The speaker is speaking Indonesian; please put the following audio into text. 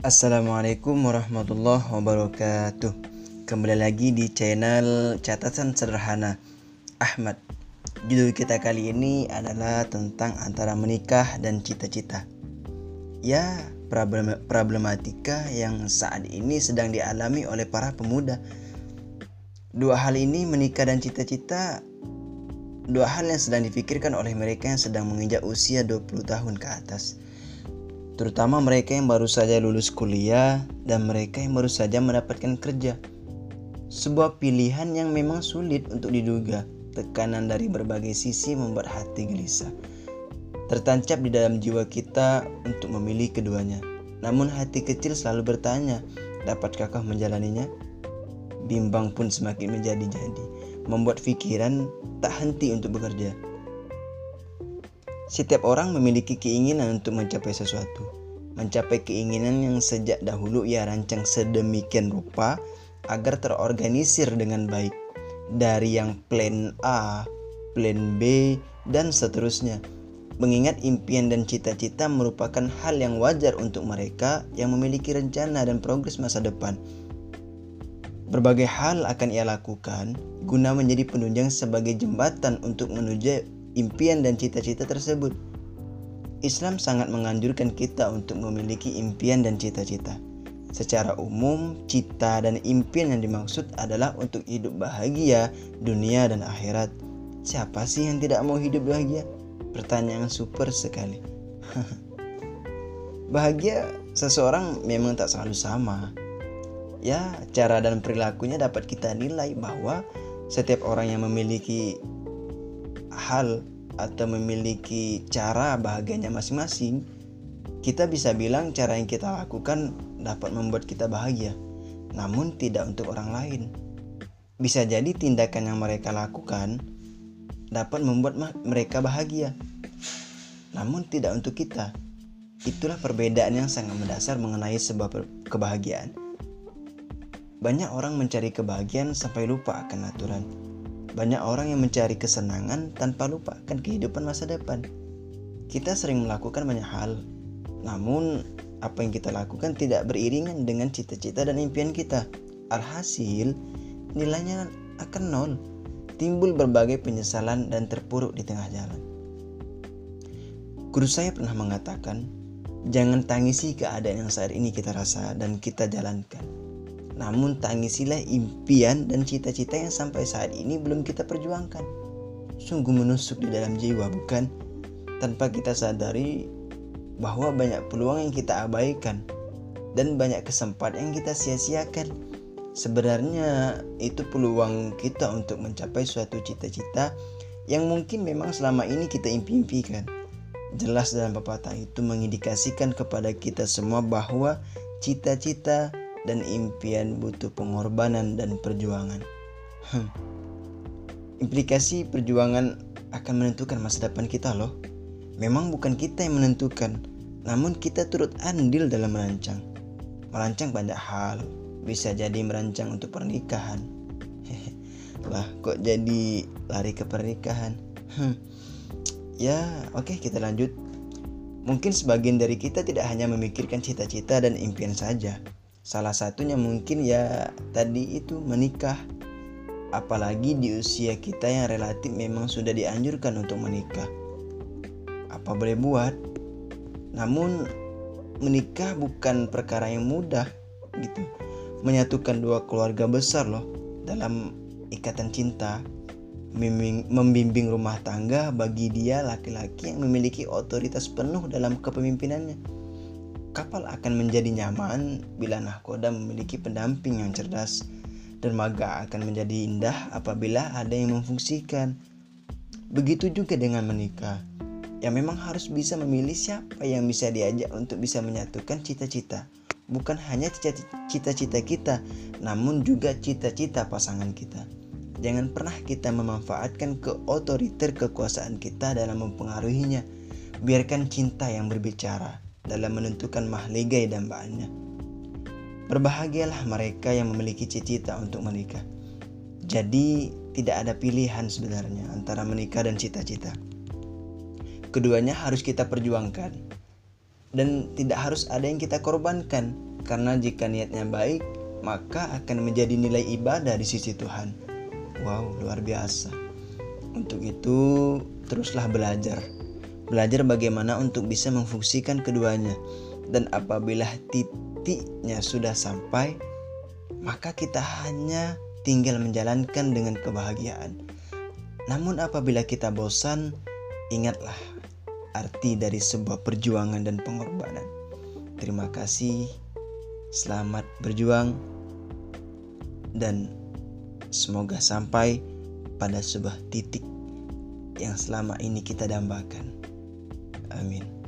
Assalamualaikum warahmatullahi wabarakatuh. Kembali lagi di channel catatan sederhana Ahmad. Judul kita kali ini adalah tentang antara menikah dan cita-cita. Ya, problem problematika yang saat ini sedang dialami oleh para pemuda. Dua hal ini menikah dan cita-cita Dua hal yang sedang dipikirkan oleh mereka yang sedang menginjak usia 20 tahun ke atas terutama mereka yang baru saja lulus kuliah dan mereka yang baru saja mendapatkan kerja. Sebuah pilihan yang memang sulit untuk diduga. Tekanan dari berbagai sisi membuat hati gelisah. Tertancap di dalam jiwa kita untuk memilih keduanya. Namun hati kecil selalu bertanya, dapatkah menjalaninya? Bimbang pun semakin menjadi-jadi, membuat pikiran tak henti untuk bekerja. Setiap orang memiliki keinginan untuk mencapai sesuatu. Mencapai keinginan yang sejak dahulu ia rancang sedemikian rupa agar terorganisir dengan baik. Dari yang plan A, plan B, dan seterusnya. Mengingat impian dan cita-cita merupakan hal yang wajar untuk mereka yang memiliki rencana dan progres masa depan. Berbagai hal akan ia lakukan guna menjadi penunjang sebagai jembatan untuk menuju impian dan cita-cita tersebut. Islam sangat menganjurkan kita untuk memiliki impian dan cita-cita. Secara umum, cita dan impian yang dimaksud adalah untuk hidup bahagia dunia dan akhirat. Siapa sih yang tidak mau hidup bahagia? Pertanyaan super sekali. bahagia seseorang memang tak selalu sama. Ya, cara dan perilakunya dapat kita nilai bahwa setiap orang yang memiliki hal atau memiliki cara bahagianya masing-masing, kita bisa bilang cara yang kita lakukan dapat membuat kita bahagia, namun tidak untuk orang lain. Bisa jadi tindakan yang mereka lakukan dapat membuat mereka bahagia, namun tidak untuk kita. Itulah perbedaan yang sangat mendasar mengenai sebuah kebahagiaan. Banyak orang mencari kebahagiaan sampai lupa akan aturan banyak orang yang mencari kesenangan tanpa lupa akan kehidupan masa depan. Kita sering melakukan banyak hal, namun apa yang kita lakukan tidak beriringan dengan cita-cita dan impian kita. Alhasil, nilainya akan nol. Timbul berbagai penyesalan dan terpuruk di tengah jalan. Guru saya pernah mengatakan, jangan tangisi keadaan yang saat ini kita rasa dan kita jalankan namun tangisilah impian dan cita-cita yang sampai saat ini belum kita perjuangkan. Sungguh menusuk di dalam jiwa, bukan? Tanpa kita sadari bahwa banyak peluang yang kita abaikan dan banyak kesempatan yang kita sia-siakan. Sebenarnya itu peluang kita untuk mencapai suatu cita-cita yang mungkin memang selama ini kita impi-impikan. Jelas dalam pepatah itu mengindikasikan kepada kita semua bahwa cita-cita dan impian butuh pengorbanan dan perjuangan. Hmm. Implikasi perjuangan akan menentukan masa depan kita loh. Memang bukan kita yang menentukan, namun kita turut andil dalam merancang. Merancang banyak hal, bisa jadi merancang untuk pernikahan. lah, kok jadi lari ke pernikahan? Hmm. Ya, oke okay, kita lanjut. Mungkin sebagian dari kita tidak hanya memikirkan cita-cita dan impian saja, Salah satunya mungkin ya tadi itu menikah. Apalagi di usia kita yang relatif memang sudah dianjurkan untuk menikah. Apa boleh buat? Namun menikah bukan perkara yang mudah gitu. Menyatukan dua keluarga besar loh dalam ikatan cinta. Membimbing rumah tangga bagi dia laki-laki yang memiliki otoritas penuh dalam kepemimpinannya Kapal akan menjadi nyaman bila nahkoda memiliki pendamping yang cerdas. Dermaga akan menjadi indah apabila ada yang memfungsikan. Begitu juga dengan menikah. Yang memang harus bisa memilih siapa yang bisa diajak untuk bisa menyatukan cita-cita. Bukan hanya cita-cita kita, namun juga cita-cita pasangan kita. Jangan pernah kita memanfaatkan keotoriter kekuasaan kita dalam mempengaruhinya. Biarkan cinta yang berbicara dalam menentukan mahligai dambaannya. Berbahagialah mereka yang memiliki cita-cita untuk menikah. Jadi tidak ada pilihan sebenarnya antara menikah dan cita-cita. Keduanya harus kita perjuangkan. dan tidak harus ada yang kita korbankan karena jika niatnya baik maka akan menjadi nilai ibadah di sisi Tuhan. Wow, luar biasa. Untuk itu, teruslah belajar. Belajar bagaimana untuk bisa memfungsikan keduanya. Dan apabila titiknya sudah sampai, maka kita hanya tinggal menjalankan dengan kebahagiaan. Namun apabila kita bosan, ingatlah arti dari sebuah perjuangan dan pengorbanan. Terima kasih. Selamat berjuang dan semoga sampai pada sebuah titik yang selama ini kita dambakan. I mean.